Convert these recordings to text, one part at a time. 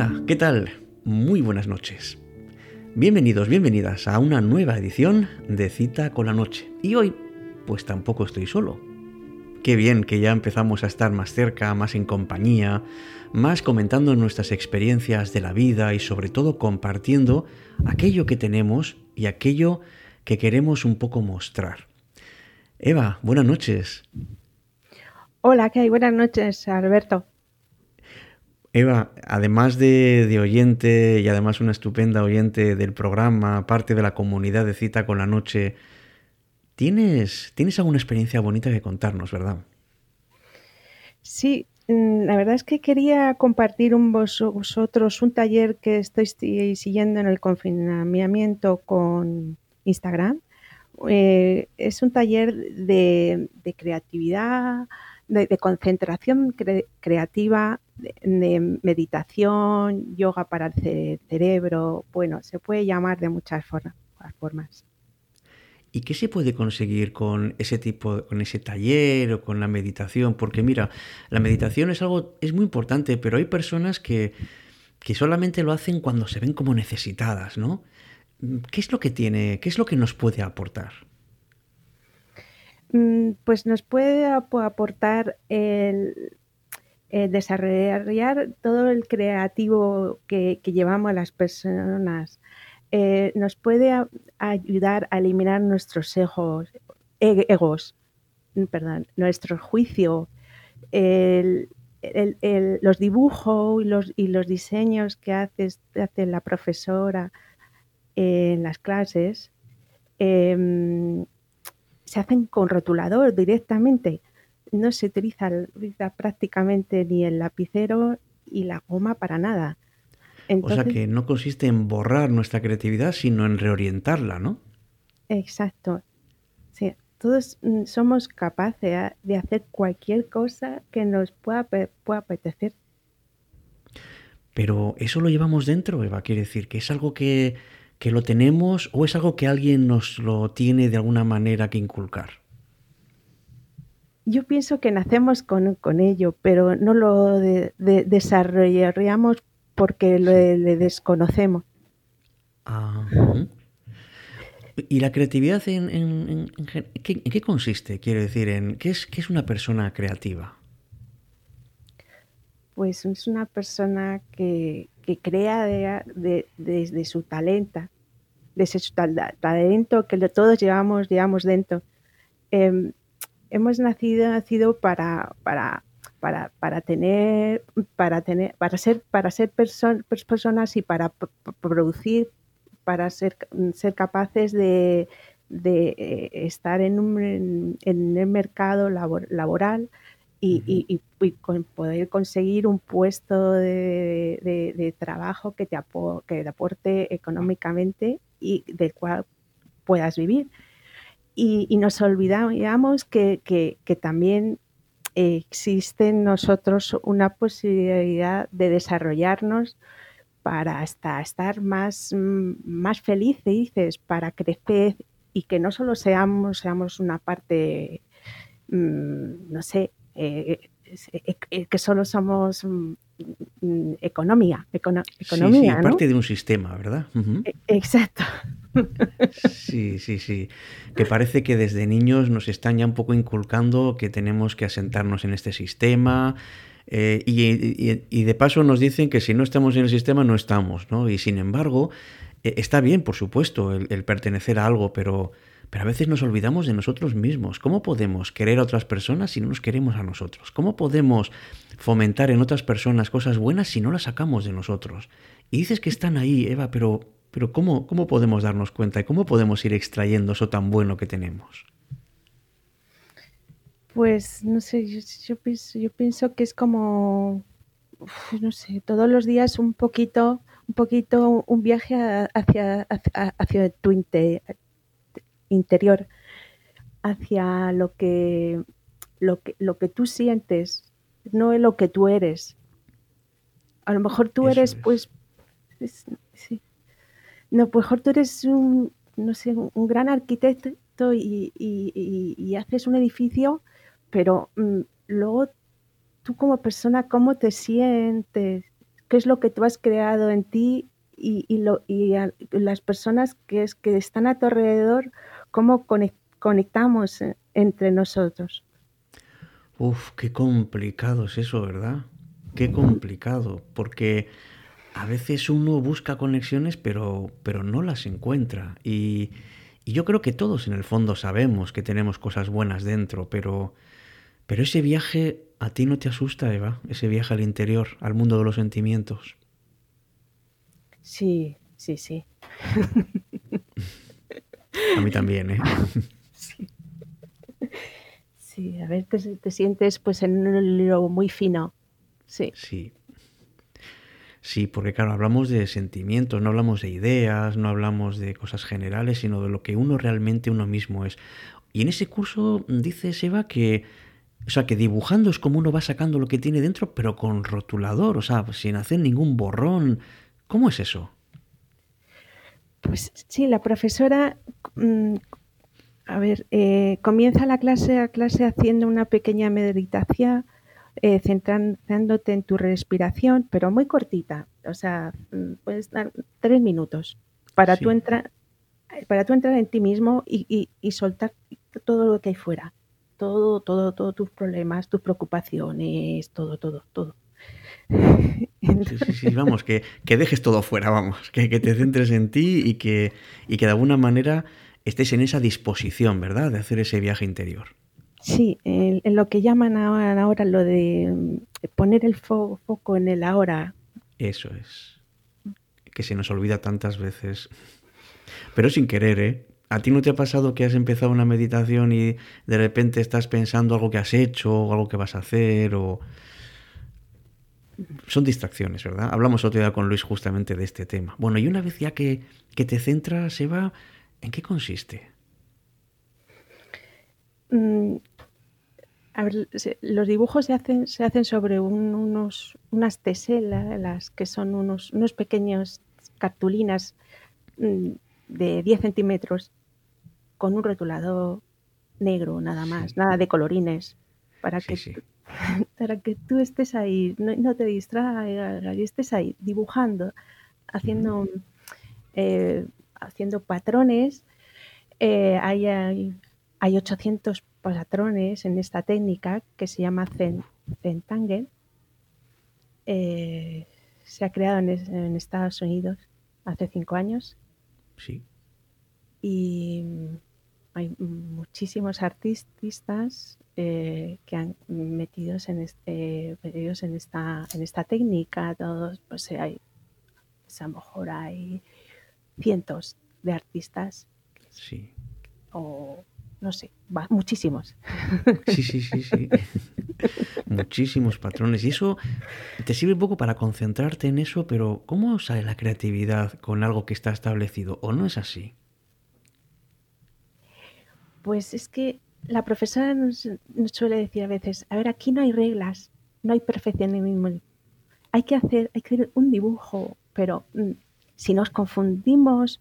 Hola, ¿qué tal? Muy buenas noches. Bienvenidos, bienvenidas a una nueva edición de Cita con la Noche. Y hoy, pues tampoco estoy solo. Qué bien que ya empezamos a estar más cerca, más en compañía, más comentando nuestras experiencias de la vida y sobre todo compartiendo aquello que tenemos y aquello que queremos un poco mostrar. Eva, buenas noches. Hola, ¿qué hay? Buenas noches, Alberto. Eva, además de, oyente y además una estupenda oyente del programa, parte de la comunidad de Cita con la Noche, ¿tienes, ¿tienes alguna experiencia bonita que contarnos, verdad? Sí, mm, la verdad es que quería compartir con vosotros un taller que estoy siguiendo en el confinamiento con Instagram. Eh, es un taller de, creatividad, de, concentración creativa de, meditación, yoga para el cerebro, bueno, se puede llamar de muchas formas. ¿Y qué se puede conseguir con ese tipo, con ese taller o con la meditación? Porque mira, la meditación es algo, es muy importante, pero hay personas que, que solamente lo hacen cuando se ven como necesitadas, ¿no? ¿Qué es lo que tiene, qué es lo que nos puede aportar? Mm, pues nos puede aportar el, desarrollar todo el creativo que, llevamos a las personas. Eh, nos puede ayudar a eliminar nuestros egos, e-, egos mm, perdón, nuestro juicio, los dibujos y los, y los diseños que hace, hace la profesora en las clases em, se hacen con rotulador directamente no se utiliza, prácticamente ni el lapicero y la goma para nada. o sea que no consiste en borrar nuestra creatividad, sino en reorientarla, ¿no? Exacto. Sí, todos mm, somos capaces de hacer cualquier cosa que nos pueda, pueda apetecer. Pero eso lo llevamos dentro, Eva, quiere decir que es algo que, que lo tenemos o es algo que alguien nos lo tiene de alguna manera que inculcar yo pienso que nacemos con, ello, pero no lo desarrollamos porque lo le desconocemos. ¿Y la creatividad en, ¿qué, consiste? Quiero decir, en ¿qué es, qué es una persona creativa? Pues es una persona que, crea desde su talento, desde su talento que todos llevamos, llevamos dentro. Em, hemos nacido, nacido para, para, para, para, tener, para tener, para ser, para ser personas y para producir, para ser, ser capaces de, de eh, estar en, un, en, el mercado laboral y, y, poder conseguir un puesto de, de, trabajo que te, que te aporte económicamente y del cual puedas vivir. Y, nos olvidamos que, que, también existe en nosotros una posibilidad de desarrollarnos para hasta estar más, más felices, para crecer y que no solo seamos, seamos una parte, mm, no sé, eh, eh, que solo somos mm, mm, economía, economía sí, parte de un sistema, ¿verdad? E, exacto. Sí, sí, sí. Que parece que desde niños nos están ya un poco inculcando que tenemos que asentarnos en este sistema. Eh, y, de paso nos dicen que si no estamos en el sistema no estamos, ¿no? Y sin embargo, eh, está bien, por supuesto, el, pertenecer a algo, pero, pero a veces nos olvidamos de nosotros mismos. ¿Cómo podemos querer a otras personas si no nos queremos a nosotros? ¿Cómo podemos fomentar en otras personas cosas buenas si no las sacamos de nosotros? Y dices que están ahí, Eva, pero pero ¿cómo, ¿cómo podemos darnos cuenta y cómo podemos ir extrayendo eso tan bueno que tenemos? Pues no sé, yo, pienso, que es como, no sé, todos los días un poquito, un poquito, un viaje hacia, hacia, interior, hacia lo que, lo que, lo que tú sientes, no es lo que tú eres. A lo mejor tú eres, pues, sí, no, pues mejor tú eres un, no sé, un gran arquitecto y, haces un edificio, pero mm, luego tú como persona, ¿cómo te sientes? qué es lo que tú has creado en ti y, lo, y las personas que, es, que están a tu alrededor, cómo conectamos eh, entre nosotros. Uf, qué complicado es eso, ¿verdad? Qué complicado, porque a veces uno busca conexiones pero, pero no las encuentra. Y, y yo creo que todos en el fondo sabemos que tenemos cosas buenas dentro, pero, pero ese viaje a ti no te asusta, Eva, ese viaje al interior, al mundo de los sentimientos. Sí, sí, sí. a mí también, ¿eh? Sí. a ver, te, te sientes pues en lo muy fino. Sí. Sí. Sí, porque claro, hablamos de sentimientos, no hablamos de ideas, no hablamos de cosas generales, sino de lo que uno realmente uno mismo es. Y en ese curso dice Seba que, o sea, que dibujando es como uno va sacando lo que tiene dentro, pero con rotulador, o sea, sin hacer ningún borrón. ¿Cómo es eso? Pues sí, la profesora, mm, a ver, eh, comienza la clase, a clase haciendo una pequeña meditación eh, centrándote en tu respiración, pero muy cortita. O sea, mm, puedes dar tres minutos para, tú, entrar, para tú entrar en ti mismo y, soltar todo lo que hay fuera. Todo, todo, todos tus problemas, tus preocupaciones, todo, todo, todo. Sí, sí, vamos, que, dejes todo fuera, vamos, que, te centres en ti y que, y que de alguna manera estés en esa disposición, ¿verdad?, de hacer ese viaje interior. Sí, en, lo que llaman ahora, ahora lo de poner el foco en el ahora. Eso es. Que se nos olvida tantas veces. Pero sin querer, ¿eh? ¿A ti no te ha pasado que has empezado una meditación y de repente estás pensando algo que has hecho o algo que vas a hacer o... Son distracciones, ¿verdad? Hablamos otro día con Luis justamente de este tema. Bueno, y una vez ya que, que te centras, Eva, ¿en qué consiste? Mm, a ver, los dibujos se hacen, se hacen sobre unos, unas teselas, que son unos, unos pequeños cartulinas mm, de 10 centímetros con un rotulador negro nada más, nada de colorines, para, que, para que tú estés ahí, no, te distraigas y estés ahí dibujando, haciendo, eh, haciendo patrones. Eh, hay, hay hay 800 patrones en esta técnica que se llama Zentangle. Eh, se ha creado en, Estados Unidos hace cinco años. Sí. Y hay muchísimos artistas eh, que han en este en esta en esta técnica todos pues hay pues a lo mejor hay cientos de artistas sí o no sé, muchísimos. Sí, sí, sí, sí. Muchísimos patrones. Y eso te sirve un poco para concentrarte en eso, pero ¿cómo sale la creatividad con algo que está establecido? ¿O no es así? Pues es que la profesora nos, suele decir a veces, a ver, aquí no hay reglas, no hay perfeccionismo. Hay que hacer, hay que hacer un dibujo, pero mm, si nos confundimos,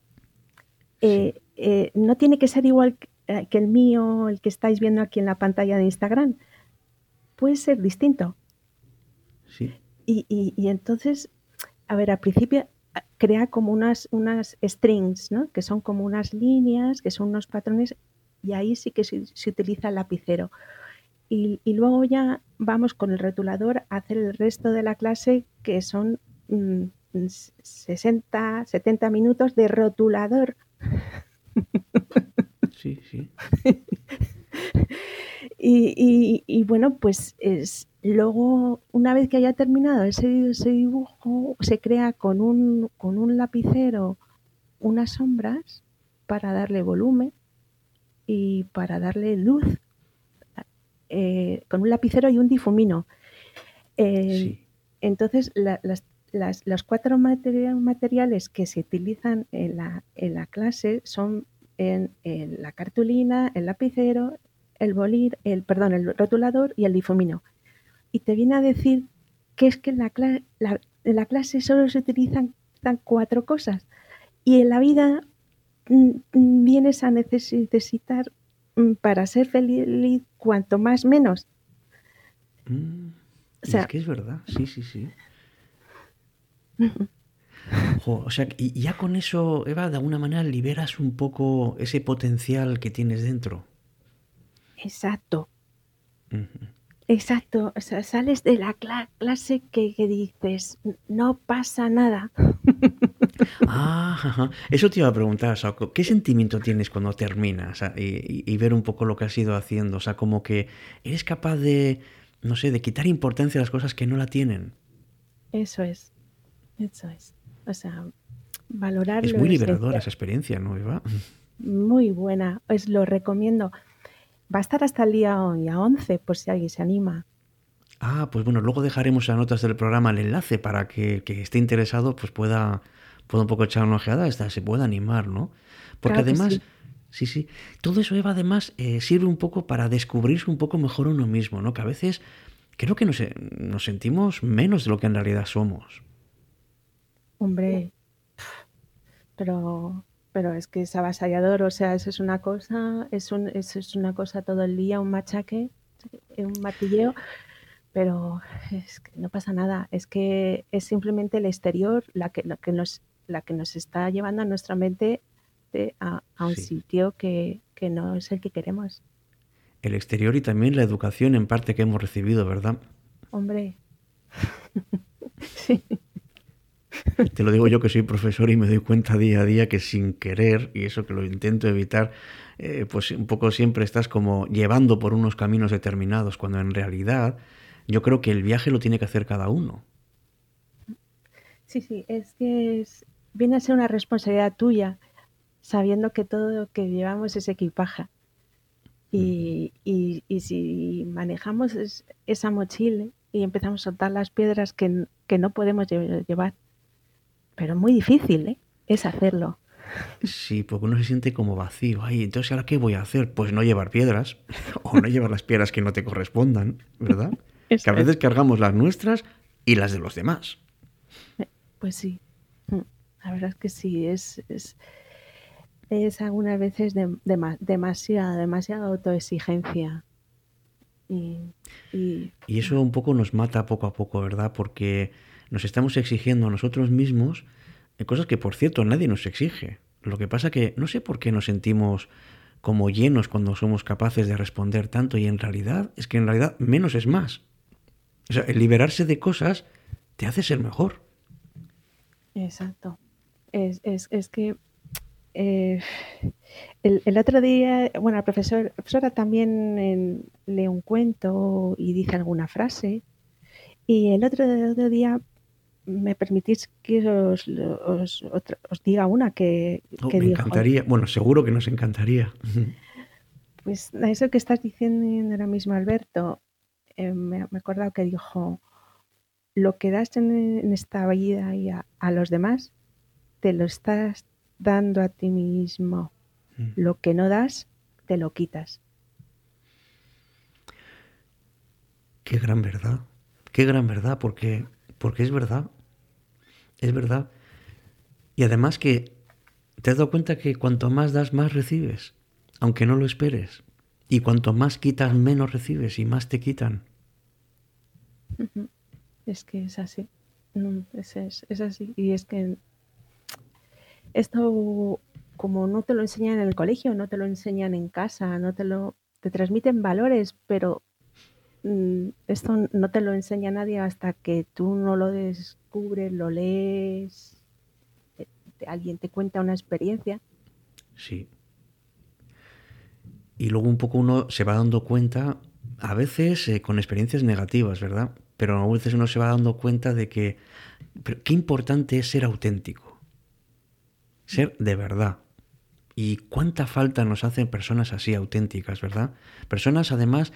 eh, eh, no tiene que ser igual eh, que el mío, el que estáis viendo aquí en la pantalla de Instagram, puede ser distinto. Sí. Y, entonces, a ver, al principio crea como unas, unas strings, ¿no? que son como unas líneas, que son unos patrones, y ahí sí que se, utiliza el lapicero. Y, luego ya vamos con el rotulador a hacer el resto de la clase, que son 60, mm, 70 minutos de rotulador. sí, sí. y, bueno, pues es, luego, una vez que haya terminado ese, dibujo, se crea con un, con un lapicero unas sombras para darle volumen y para darle luz. Eh, con un lapicero y un difumino. Eh, entonces, las, los cuatro materiales que se utilizan en la, en la clase son en, la cartulina, el lapicero, el bolir, el, perdón, el rotulador y el difumino. Y te viene a decir que es que en la, la, clase solo se utilizan cuatro cosas y en la vida vienes a necesitar mm, para ser feliz cuanto más menos. es que es verdad, sí, sí, sí. o sea, y ya con eso, Eva, de alguna manera liberas un poco ese potencial que tienes dentro. Exacto. Exacto. O sea, sales de la clase que, dices, no pasa nada. Ah, eso te iba a preguntar, ¿qué sentimiento tienes cuando terminas y, y, ver un poco lo que has ido haciendo? O sea, como que eres capaz de, no sé, de quitar importancia a las cosas que no la tienen. Eso es, eso es. O sea, valorar. Es muy liberadora esa experiencia, ¿no, Eva? Muy buena, os lo recomiendo. Va a estar hasta el día 11, por si alguien se anima. Ah, pues bueno, luego dejaremos a notas del programa el enlace para que, que esté interesado pues pueda, pueda un poco echar una ojeada, hasta se pueda animar, ¿no? Porque además, sí. sí. todo eso, Eva, además eh, sirve un poco para descubrirse un poco mejor uno mismo, ¿no? Que a veces creo que nos, nos sentimos menos de lo que en realidad somos. Hombre, pero, pero es que es avasallador, o sea, eso es una cosa, es, un, eso es una cosa todo el día, un machaque, un martilleo, pero es que no pasa nada, es que es simplemente el exterior la que, la que, nos, la que nos está llevando a nuestra mente a, un sitio que, que no es el que queremos. El exterior y también la educación en parte que hemos recibido, ¿verdad? Hombre. sí. Te lo digo yo que soy profesor y me doy cuenta día a día que sin querer, y eso que lo intento evitar, eh, pues un poco siempre estás como llevando por unos caminos determinados, cuando en realidad yo creo que el viaje lo tiene que hacer cada uno. Sí, sí, es que viene a ser una responsabilidad tuya, sabiendo que todo lo que llevamos es equipaje. Y, y, si manejamos esa mochila y empezamos a soltar las piedras que, que no podemos llevar, pero muy difícil, ¿eh? Es hacerlo. Sí, porque uno se siente como vacío. Ay, entonces, ¿ahora qué voy a hacer? Pues no llevar piedras o no llevar las piedras que no te correspondan, ¿verdad? que a veces cargamos las nuestras y las de los demás. Eh, pues sí, la verdad es que sí, es, es, es algunas veces de, demasiada, demasiada autoexigencia. Y, y, y, eso un poco nos mata poco a poco, ¿verdad? Porque nos estamos exigiendo a nosotros mismos cosas que, por cierto, nadie nos exige. Lo que pasa que no sé por qué nos sentimos como llenos cuando somos capaces de responder tanto y en realidad es que en realidad menos es más. O sea, el liberarse de cosas te hace ser mejor. Exacto. Es, que eh, el, otro día, bueno, la, profesora también lee un cuento y dice alguna frase. Y el otro, el otro día me permitís que os, diga una que, oh, me encantaría, bueno, seguro que nos encantaría. Pues eso que estás diciendo ahora mismo, Alberto, eh, me, he acordado que dijo, lo que das en, esta vida y a, los demás, te lo estás dando a ti mismo. Mm. Lo que no das, te lo quitas. Qué gran verdad, qué gran verdad, porque, porque es verdad. Es verdad. Y además que te has dado cuenta que cuanto más das, más recibes, aunque no lo esperes. Y cuanto más quitas, menos recibes y más te quitan. Es que es así. es, así. Y es que esto, como no te lo enseñan en el colegio, no te lo enseñan en casa, no te lo te transmiten valores, pero Mm, esto no te lo enseña nadie hasta que tú no lo descubres, lo lees, eh, alguien te cuenta una experiencia. Sí. Y luego un poco uno se va dando cuenta, a veces eh, con experiencias negativas, ¿verdad? Pero a veces uno se va dando cuenta de que qué importante es ser auténtico, ser de verdad. Y cuánta falta nos hacen personas así auténticas, ¿verdad? Personas además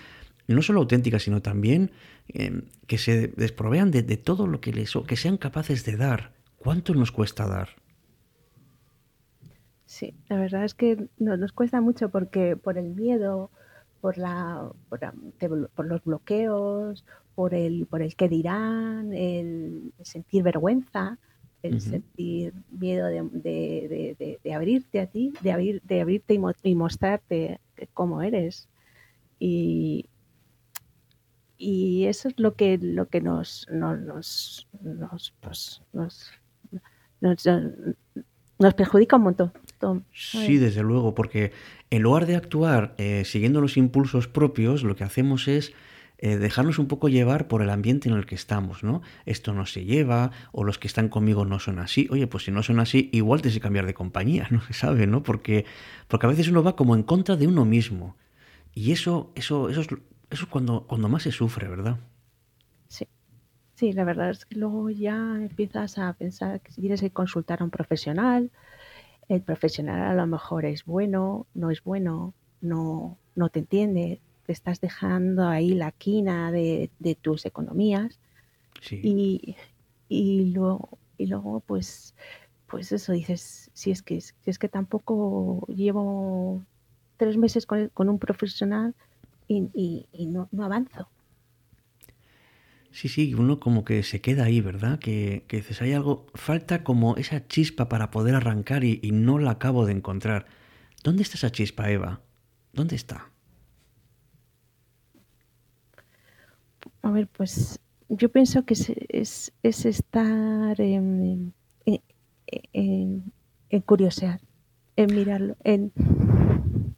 no solo auténticas, sino también em, que se desprovean de, todo lo que les, que sean capaces de dar. ¿Cuánto nos cuesta dar? Sí, la verdad es que nos cuesta mucho porque por el miedo, por, la, por, los bloqueos, por el, por el que dirán, el sentir vergüenza, el sentir miedo de, abrirte a ti, de, abrir, de abrirte y, y mostrarte cómo eres. Y, y eso es lo que, lo que nos, nos, nos, pues, nos, nos, perjudica un montón. Sí, desde luego, porque en lugar de actuar eh, siguiendo los impulsos propios, lo que hacemos es eh, dejarnos un poco llevar por el ambiente en el que estamos, ¿no? Esto no se lleva, o los que están conmigo no son así. Oye, pues si no son así, igual tienes que cambiar de compañía, no se sabe, ¿no? Porque, porque a veces uno va como en contra de uno mismo. Y eso, eso, eso es, eso es cuando, cuando más se sufre, ¿verdad? Sí. Sí, la verdad es que luego ya empiezas a pensar que tienes que consultar a un profesional, el profesional a lo mejor es bueno, no es bueno, no, no te entiende, te estás dejando ahí la quina de, tus economías. Y, luego, y luego pues, pues eso dices, si es que, si es que tampoco llevo tres meses con, un profesional y, no, avanzo. Sí, sí, uno como que se queda ahí, ¿verdad? Que, que dices, hay algo, falta como esa chispa para poder arrancar y, y no la acabo de encontrar. ¿Dónde está esa chispa, Eva? ¿Dónde está? A ver, pues yo pienso que es, es, estar en, en, curiosear, en mirarlo, en,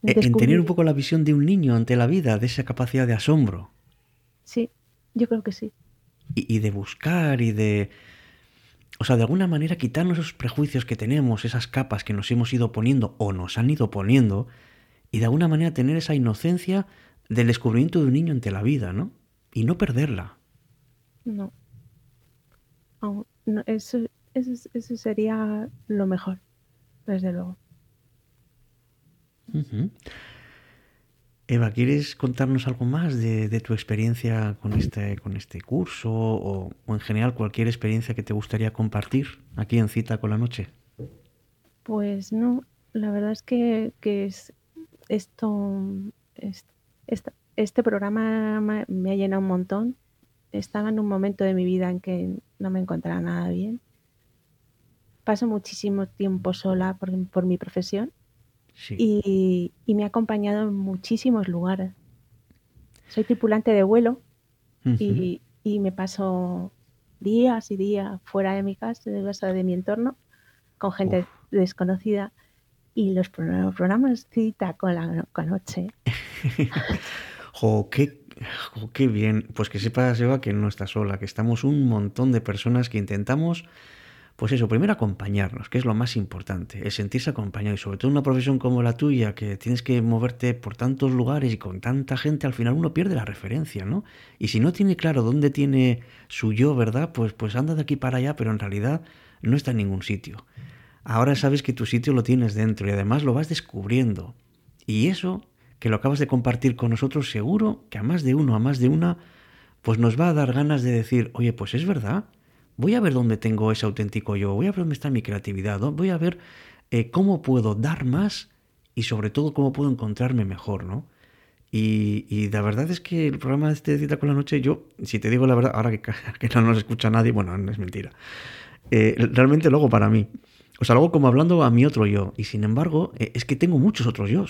en, tener un poco la visión de un niño ante la vida, de esa capacidad de asombro. Sí, yo creo que sí. Y, y de buscar y de... O sea, de alguna manera quitarnos esos prejuicios que tenemos, esas capas que nos hemos ido poniendo o nos han ido poniendo, y de alguna manera tener esa inocencia del descubrimiento de un niño ante la vida, ¿no? Y no perderla. No. eso, sería lo mejor, desde luego. Eva, ¿quieres contarnos algo más de, tu experiencia con este, con este curso o, en general cualquier experiencia que te gustaría compartir aquí en Cita con la Noche? Pues no, la verdad es que, es, esto, es, esta, este programa me ha llenado un montón. Estaba en un momento de mi vida en que no me encontraba nada bien. Paso muchísimo tiempo sola por, mi profesión y, me ha acompañado en muchísimos lugares. Soy tripulante de vuelo y, me paso días y días fuera de mi casa, de, de mi entorno, con gente desconocida y los programas cita con la, con la noche. Jo, qué, qué bien. Pues que sepas, Eva, que no estás sola, que estamos un montón de personas que intentamos, pues eso, primero acompañarnos, que es lo más importante, es sentirse acompañado. Y sobre todo en una profesión como la tuya, que tienes que moverte por tantos lugares y con tanta gente, al final uno pierde la referencia, ¿no? Y si no tiene claro dónde tiene su yo, ¿verdad? Pues, pues anda de aquí para allá, pero en realidad no está en ningún sitio. Ahora sabes que tu sitio lo tienes dentro y además lo vas descubriendo. Y eso que lo acabas de compartir con nosotros, seguro que a más de uno, a más de una, pues nos va a dar ganas de decir, oye, pues es verdad, voy a ver dónde tengo ese auténtico yo, voy a ver dónde está mi creatividad, voy a ver eh, cómo puedo dar más y sobre todo cómo puedo encontrarme mejor, ¿no? Y, la verdad es que el programa de este Cita con la Noche, yo, si te digo la verdad, ahora que, no nos escucha nadie, bueno, no es mentira, eh, realmente luego para mí. O sea, luego como hablando a mi otro yo. Y sin embargo, eh, es que tengo muchos otros yo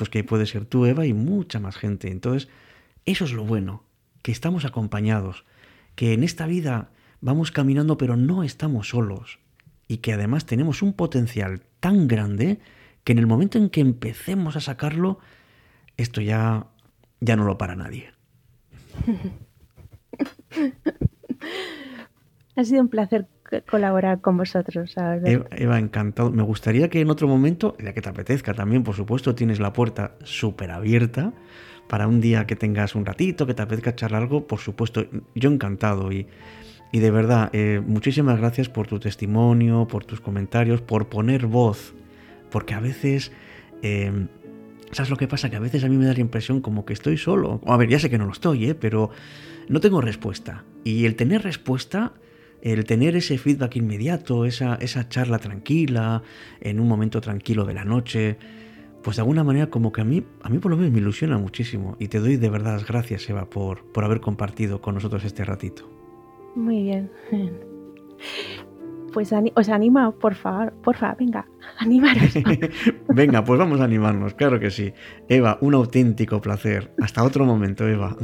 pues que puede ser tú, Eva, y mucha más gente. Entonces, eso es lo bueno, que estamos acompañados, que en esta vida vamos caminando pero no estamos solos y que además tenemos un potencial tan grande que en el momento en que empecemos a sacarlo, esto ya, ya no lo para nadie. Ha sido un placer colaborar con vosotros. Eva, encantado. Me gustaría que en otro momento, ya que te apetezca también, por supuesto, tienes la puerta súper abierta para un día que tengas un ratito, que te apetezca charlar algo, por supuesto, yo encantado. Y, y de verdad, eh, muchísimas gracias por tu testimonio, por tus comentarios, por poner voz, porque a veces... Em, ¿Sabes lo que pasa? Que a veces a mí me da la impresión como que estoy solo. A ver, ya sé que no lo estoy, ¿eh? pero no tengo respuesta. Y el tener respuesta el tener ese feedback inmediato, esa, esa charla tranquila, en un momento tranquilo de la noche, pues de alguna manera como que a mí, a mí por lo menos me ilusiona muchísimo y te doy de verdad las gracias, Eva, por, por haber compartido con nosotros este ratito. Muy bien. Pues os anima, por favor, por favor, venga, animaros. venga, pues vamos a animarnos, claro que sí. Eva, un auténtico placer. Hasta otro momento, Eva.